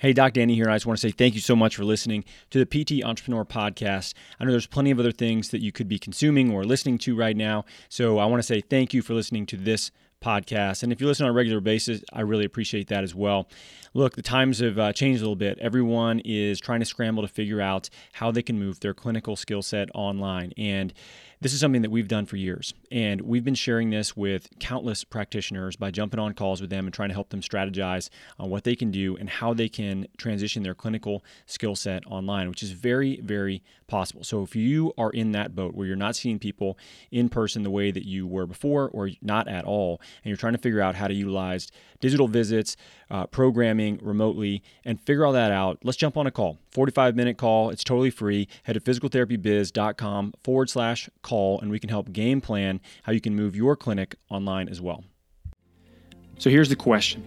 Hey, Doc Danny here. I just want to say thank you so much for listening to the PT Entrepreneur Podcast. I know there's plenty of other things that you could be consuming or listening to right now. So I want to say thank you for listening to this podcast. And if you listen on a regular basis, I really appreciate that as well. Look, the times have uh, changed a little bit. Everyone is trying to scramble to figure out how they can move their clinical skill set online. And this is something that we've done for years. And we've been sharing this with countless practitioners by jumping on calls with them and trying to help them strategize on what they can do and how they can transition their clinical skill set online, which is very, very possible. So if you are in that boat where you're not seeing people in person the way that you were before or not at all, and you're trying to figure out how to utilize digital visits, uh, programming remotely, and figure all that out, let's jump on a call. 45 minute call. It's totally free. Head to physicaltherapybiz.com forward slash call, and we can help game plan how you can move your clinic online as well. So here's the question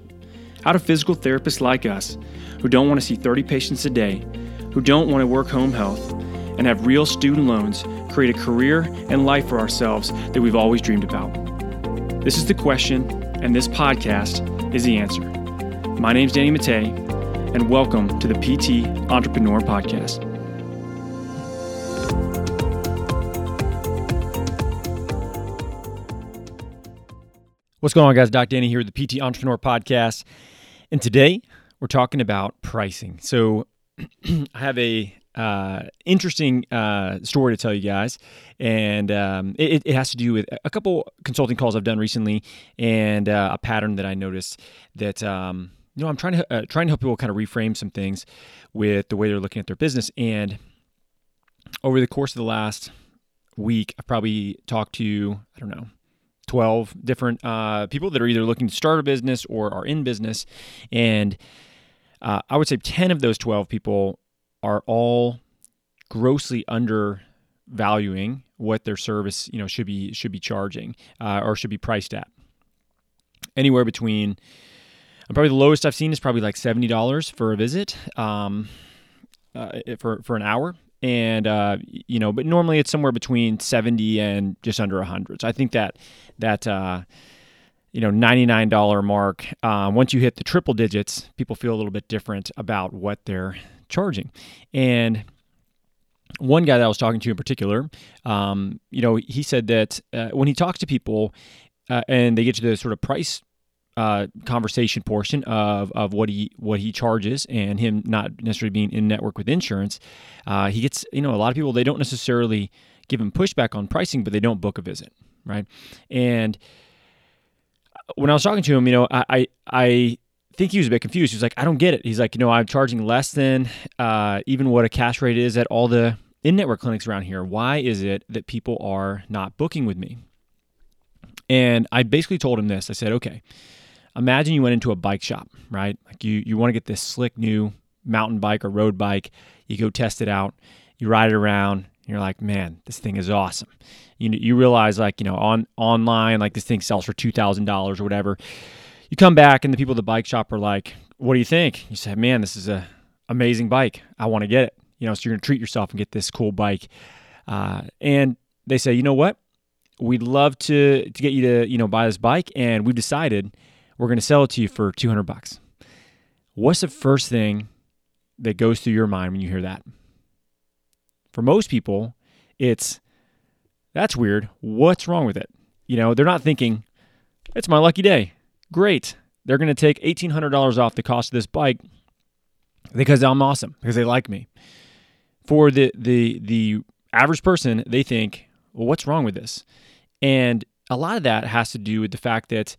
How do physical therapists like us, who don't want to see 30 patients a day, who don't want to work home health, and have real student loans, create a career and life for ourselves that we've always dreamed about? This is the question, and this podcast is the answer. My name is Danny Matta, and welcome to the PT Entrepreneur Podcast. What's going on, guys? Doc Danny here with the PT Entrepreneur Podcast. And today we're talking about pricing. So I have a uh, interesting uh, story to tell you guys, and um, it, it, has to do with a couple consulting calls I've done recently, and uh, a pattern that I noticed that um, you know I'm trying to uh, trying to help people kind of reframe some things with the way they're looking at their business. And over the course of the last week, I've probably talked to I don't know 12 different uh, people that are either looking to start a business or are in business. And uh, I would say 10 of those 12 people are all grossly undervaluing what their service you know should be should be charging uh, or should be priced at anywhere between probably the lowest I've seen is probably like seventy dollars for a visit um, uh, for for an hour, and uh, you know, but normally it's somewhere between seventy and just under hundred. So I think that that uh, you know ninety nine dollar mark. Uh, once you hit the triple digits, people feel a little bit different about what they're charging, and one guy that I was talking to in particular, um, you know, he said that uh, when he talks to people uh, and they get to the sort of price uh, conversation portion of, of what he what he charges and him not necessarily being in network with insurance, uh, he gets you know a lot of people they don't necessarily give him pushback on pricing, but they don't book a visit, right? And when I was talking to him, you know, I I, I think he was a bit confused. He was like, I don't get it. He's like, you know, I'm charging less than uh, even what a cash rate is at all the in network clinics around here. Why is it that people are not booking with me? And I basically told him this. I said, okay, imagine you went into a bike shop, right? Like you, you want to get this slick new mountain bike or road bike. You go test it out, you ride it around, you're like, man, this thing is awesome. You, you realize like, you know, on online, like this thing sells for $2,000 or whatever. You come back and the people at the bike shop are like, what do you think? You say, man, this is a amazing bike. I want to get it. You know, so you're to treat yourself and get this cool bike. Uh, and they say, you know what? We'd love to, to get you to, you know, buy this bike. And we've decided we're going to sell it to you for 200 bucks. What's the first thing that goes through your mind when you hear that? For most people, it's that's weird. What's wrong with it? You know, they're not thinking, it's my lucky day. Great. They're going to take $1,800 off the cost of this bike because I'm awesome, because they like me. For the, the, the average person, they think, well, what's wrong with this? And a lot of that has to do with the fact that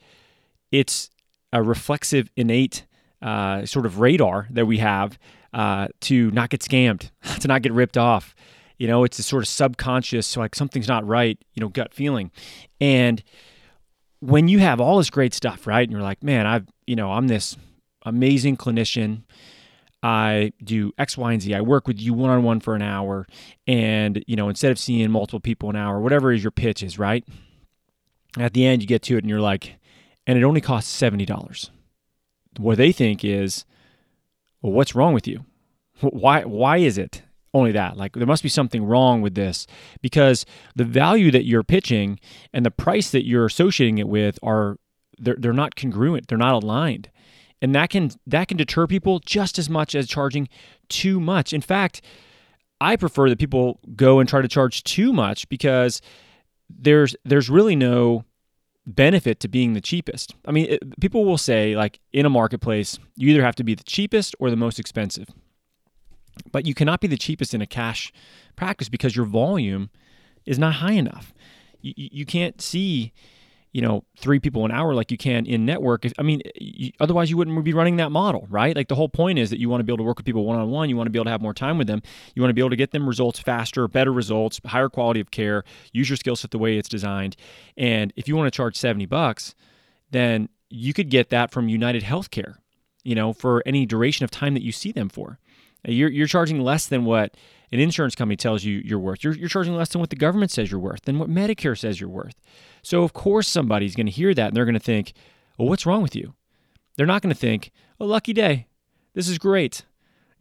it's a reflexive, innate uh, sort of radar that we have uh, to not get scammed, to not get ripped off. You know, it's a sort of subconscious, so like something's not right, you know, gut feeling. And when you have all this great stuff, right? And you're like, man, I've, you know, I'm this amazing clinician. I do X, Y, and Z. I work with you one on one for an hour. And, you know, instead of seeing multiple people an hour, whatever is your pitch is, right? At the end, you get to it and you're like, and it only costs $70. What they think is, well, what's wrong with you? Why, why is it only that? Like, there must be something wrong with this because the value that you're pitching and the price that you're associating it with are, they're, they're not congruent, they're not aligned. And that can that can deter people just as much as charging too much. In fact, I prefer that people go and try to charge too much because there's there's really no benefit to being the cheapest. I mean, it, people will say like in a marketplace, you either have to be the cheapest or the most expensive. But you cannot be the cheapest in a cash practice because your volume is not high enough. You, you can't see you know three people an hour like you can in network if, i mean you, otherwise you wouldn't be running that model right? Like the whole point is that you want to be able to work with people one-on-one you want to be able to have more time with them you want to be able to get them results faster better results higher quality of care use your skill set the way it's designed and if you want to charge 70 bucks then you could get that from united healthcare you know for any duration of time that you see them for. You're, you're charging less than what an insurance company tells you you're worth. You're, you're charging less than what the government says you're worth, than what Medicare says you're worth. So, of course, somebody's going to hear that and they're going to think, well, what's wrong with you? They're not going to think, oh, lucky day. This is great.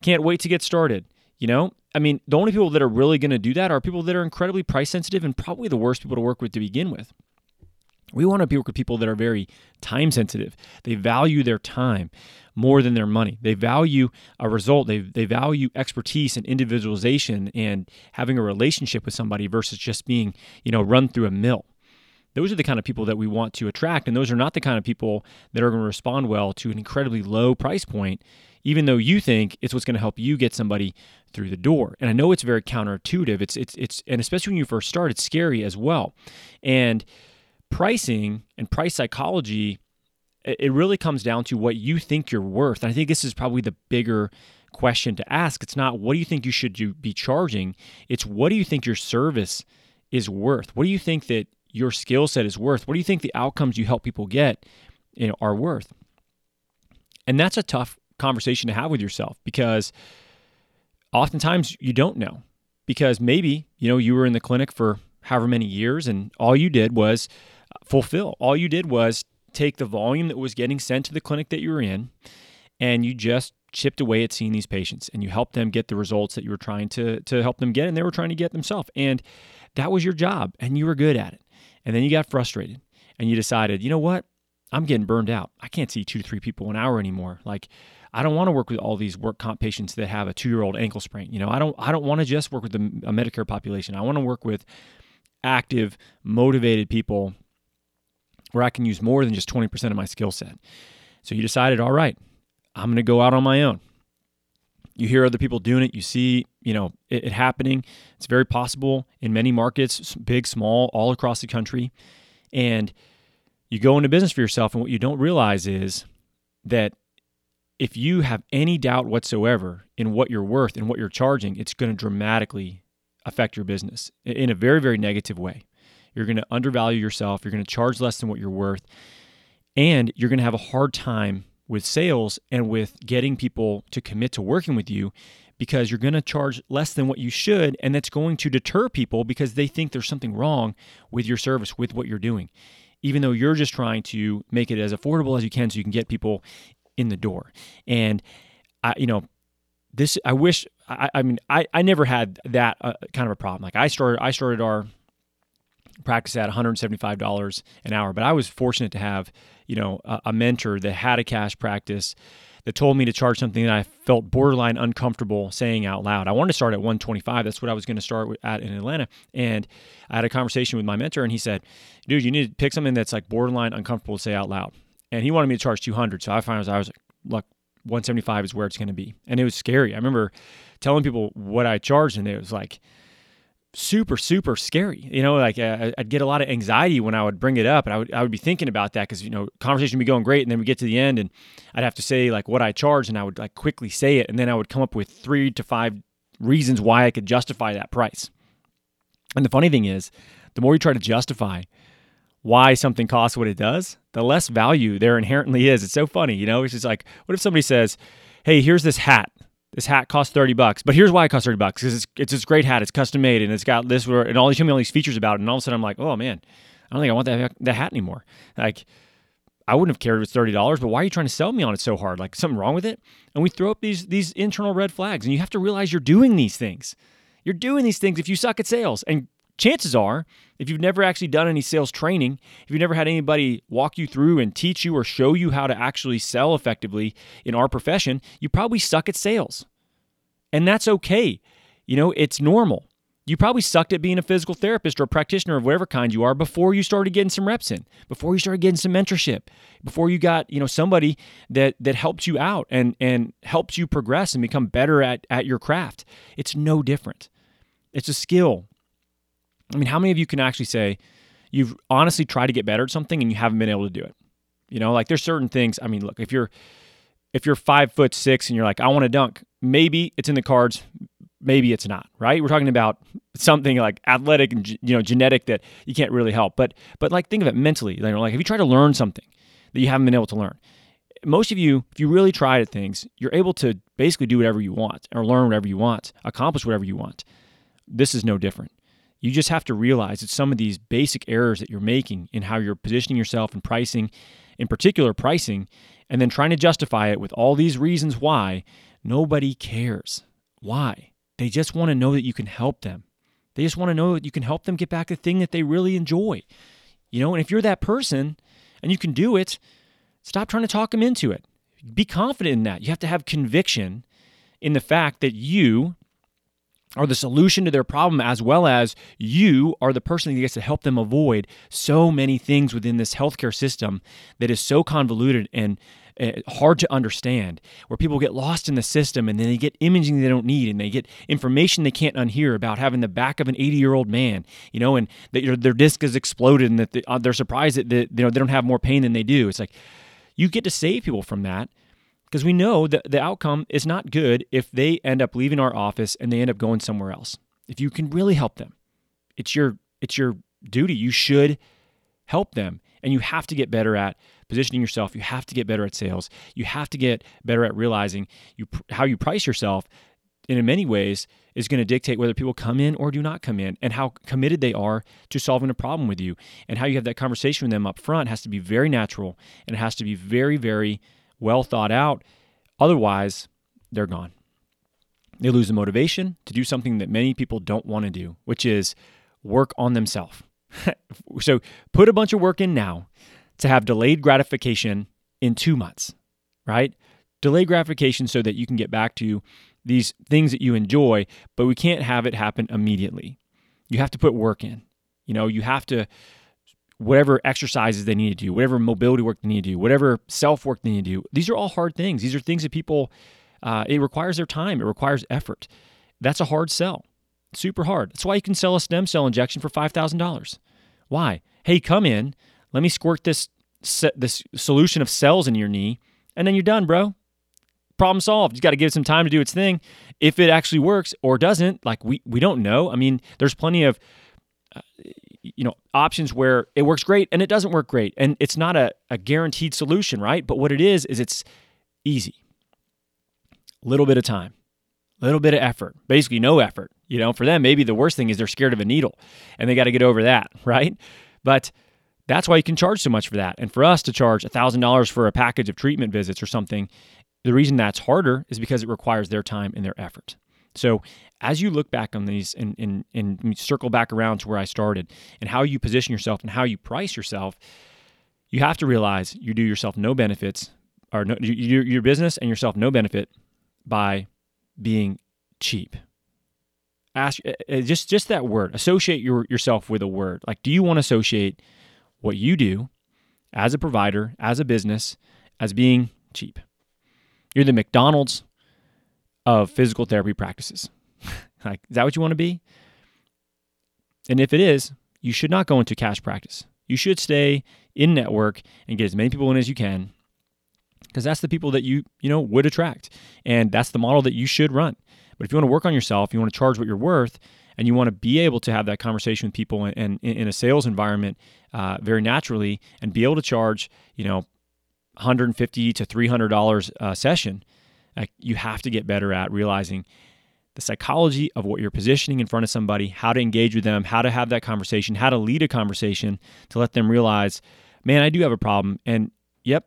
Can't wait to get started. You know, I mean, the only people that are really going to do that are people that are incredibly price sensitive and probably the worst people to work with to begin with. We want to work with people that are very time sensitive. They value their time more than their money. They value a result. They, they value expertise and individualization and having a relationship with somebody versus just being, you know, run through a mill. Those are the kind of people that we want to attract. And those are not the kind of people that are going to respond well to an incredibly low price point, even though you think it's what's going to help you get somebody through the door. And I know it's very counterintuitive. It's, it's, it's, and especially when you first start, it's scary as well. And pricing and price psychology it really comes down to what you think you're worth. And I think this is probably the bigger question to ask. It's not what do you think you should be charging, it's what do you think your service is worth? What do you think that your skill set is worth? What do you think the outcomes you help people get you know, are worth? And that's a tough conversation to have with yourself because oftentimes you don't know because maybe, you know, you were in the clinic for however many years and all you did was fulfill. All you did was take the volume that was getting sent to the clinic that you were in and you just chipped away at seeing these patients and you helped them get the results that you were trying to to help them get and they were trying to get themselves. And that was your job and you were good at it. And then you got frustrated and you decided you know what? I'm getting burned out. I can't see two to three people an hour anymore. Like i don't want to work with all these work comp patients that have a two year old ankle sprain. You know i don't i don't want to just work with the, a medicare population. I want to work with active motivated people where I can use more than just 20% of my skill set. So you decided, all right, I'm going to go out on my own. You hear other people doing it, you see, you know, it, it happening. It's very possible in many markets, big, small, all across the country. And you go into business for yourself, and what you don't realize is that if you have any doubt whatsoever in what you're worth and what you're charging, it's going to dramatically affect your business in a very, very negative way. You're going to undervalue yourself. You're going to charge less than what you're worth. And you're going to have a hard time with sales and with getting people to commit to working with you because you're going to charge less than what you should. And that's going to deter people because they think there's something wrong with your service, with what you're doing, even though you're just trying to make it as affordable as you can so you can get people in the door. And I, you know, this, I wish, I, I mean, I, I never had that uh, kind of a problem. Like I started, I started our practice at $175 an hour. But I was fortunate to have, you know, a, a, mentor that had a cash practice that told me to charge something that I felt borderline uncomfortable saying out loud. I wanted to start at 125. That's what I was going to start at in Atlanta. And I had a conversation with my mentor, and he said, "Dude, you need to pick something that's like borderline uncomfortable to say out loud." And he wanted me to charge 200. So I found I was like, "Look, 175 is where it's going to be." And it was scary. I remember telling people what I charged, and it was like super super scary. You know like uh, i'd get a lot of anxiety when i would bring it up and i would, I would be thinking about that because you know conversation would be going great and then we get to the end and i'd have to say like what i charged and i would like quickly say it and then i would come up with three to five reasons why i could justify that price. And the funny thing is the more you try to justify why something costs what it does the less value there inherently is. It's so funny you know? It's just like what if somebody says hey here's this hat this hat costs 30 bucks. But here's why it costs 30 bucks because it's, it's this great hat. It's custom made and it's got this, and all these, all these features about it. And all of a sudden I'm like, oh man, I don't think I want that, that hat anymore. Like, I wouldn't have cared if it's thirty dollars, but why are you trying to sell me on it so hard? Like something wrong with it? And we throw up these these internal red flags, and you have to realize you're doing these things. You're doing these things if you suck at sales, and chances are, if you've never actually done any sales training, if you've never had anybody walk you through and teach you or show you how to actually sell effectively in our profession, you probably suck at sales. And that's okay. You know, it's normal. You probably sucked at being a physical therapist or a practitioner of whatever kind you are before you started getting some reps in, before you started getting some mentorship, before you got, you know, somebody that that helped you out and and helps you progress and become better at at your craft. It's no different. It's a skill. I mean, how many of you can actually say you've honestly tried to get better at something and you haven't been able to do it? You know, like there's certain things. I mean, look, if you're if you're five foot six and you're like, I want to dunk, maybe it's in the cards, maybe it's not. Right? We're talking about something like athletic and you know genetic that you can't really help. But but like think of it mentally. You know, like if you try to learn something that you haven't been able to learn, most of you, if you really try at things, you're able to basically do whatever you want or learn whatever you want, accomplish whatever you want. This is no different. You just have to realize that some of these basic errors that you're making in how you're positioning yourself and pricing, in particular pricing, and then trying to justify it with all these reasons why, nobody cares. Why? They just want to know that you can help them. They just want to know that you can help them get back the thing that they really enjoy. You know, and if you're that person and you can do it, stop trying to talk them into it. Be confident in that. You have to have conviction in the fact that you are the solution to their problem as well as you are the person that gets to help them avoid so many things within this healthcare system that is so convoluted and uh, hard to understand where people get lost in the system and then they get imaging they don't need and they get information they can't unhear about having the back of an 80 year old man you know and that their disc has exploded and that uh, they're surprised that they, you know, they don't have more pain than they do. It's like you get to save people from that because we know that the outcome is not good if they end up leaving our office and they end up going somewhere else. If you can really help them, it's your it's your duty. You should help them, and you have to get better at positioning yourself. You have to get better at sales. You have to get better at realizing you how you price yourself. And in many ways, is going to dictate whether people come in or do not come in, and how committed they are to solving a problem with you, and how you have that conversation with them up front has to be very natural, and it has to be very, very well thought out. Otherwise, they're gone. They lose the motivation to do something that many people don't want to do, which is work on themselves. so put a bunch of work in now to have delayed gratification in two months, right? Delay gratification so that you can get back to these things that you enjoy, but we can't have it happen immediately. You have to put work in. You know, you have to whatever exercises they need to do, whatever mobility work they need to do, whatever self work they need to do. These are all hard things. These are things that people, uh, it requires their time, it requires effort. That's a hard sell, super hard. That's why you can sell a stem cell injection for $5,000. Why? Hey, come in, let me squirt this, this solution of cells in your knee, and then you're done, bro. Problem solved. You got to give it some time to do its thing. If it actually works or doesn't, like we, we don't know. I mean, there's plenty of uh, you know options where it works great and it doesn't work great. And it's not a, a guaranteed solution right? But what it is is it's easy. A little bit of time a little bit of effort basically no effort. You know for them maybe the worst thing is they're scared of a needle and they got to get over that right? But that's why you can charge so much for that. And for us to charge $1000 for a package of treatment visits or something the reason that's harder is because it requires their time and their effort so as you look back on these and, and, and circle back around to where I started and how you position yourself and how you price yourself, you have to realize you do yourself no benefits or no, your, business and yourself no benefit by being cheap. Ask uh, uh, just just that word. Associate your, yourself with a word. Like, do you want to associate what you do as a provider, as a business, as being cheap? You're the McDonald's of physical therapy practices. like, is that what you want to be? And if it is, you should not go into cash practice. You should stay in network and get as many people in as you can because that's the people that you, you know, would attract. And that's the model that you should run. But if you want to work on yourself, you want to charge what you're worth, and you want to be able to have that conversation with people and, in a sales environment uh, very naturally and be able to charge, you know, 150 to $300 a session, like you have to get better at realizing the psychology of what you're positioning in front of somebody, how to engage with them, how to have that conversation, how to lead a conversation to let them realize, man, I do have a problem. And yep,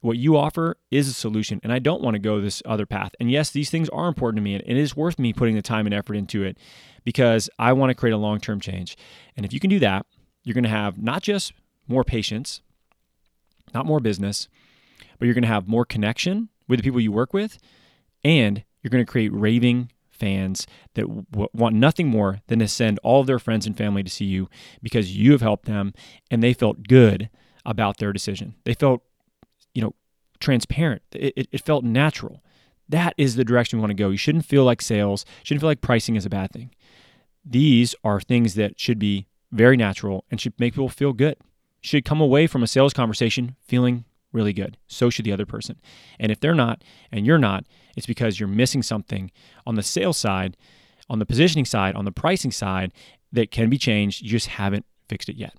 what you offer is a solution, and I don't want to go this other path. And yes, these things are important to me, and it is worth me putting the time and effort into it because I want to create a long term change. And if you can do that, you're going to have not just more patients, not more business, but you're going to have more connection with the people you work with, and you're going to create raving fans that w- want nothing more than to send all of their friends and family to see you because you have helped them and they felt good about their decision. They felt, you know, transparent. It, it, it felt natural. That is the direction we want to go. You shouldn't feel like sales, shouldn't feel like pricing is a bad thing. These are things that should be very natural and should make people feel good. Should come away from a sales conversation feeling really good. So should the other person. And if they're not and you're not, it's because you're missing something on the sales side, on the positioning side, on the pricing side that can be changed. You just haven't fixed it yet.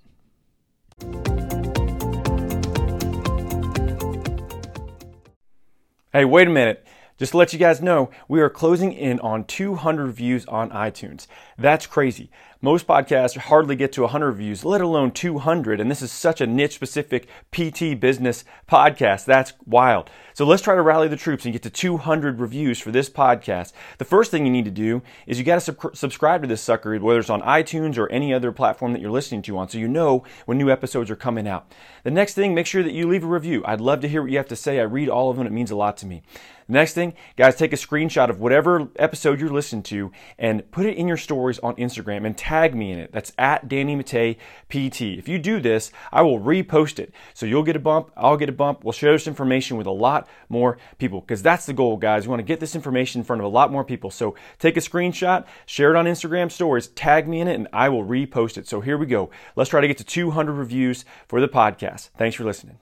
Hey, wait a minute. Just to let you guys know, we are closing in on 200 views on iTunes. That's crazy. Most podcasts hardly get to 100 views, let alone 200. And this is such a niche specific PT business podcast. That's wild. So let's try to rally the troops and get to 200 reviews for this podcast. The first thing you need to do is you got to sub- subscribe to this sucker, whether it's on iTunes or any other platform that you're listening to on, so you know when new episodes are coming out. The next thing, make sure that you leave a review. I'd love to hear what you have to say. I read all of them. It means a lot to me. The next thing, guys, take a screenshot of whatever episode you're listening to and put it in your stories on Instagram and tag me in it. That's at Danny Matta PT. If you do this, I will repost it. So you'll get a bump, I'll get a bump. We'll share this information with a lot more people because that's the goal, guys. We want to get this information in front of a lot more people. So take a screenshot, share it on Instagram stories, tag me in it, and I will repost it. So here we go. Let's try to get to 200 reviews for the podcast. Thanks for listening.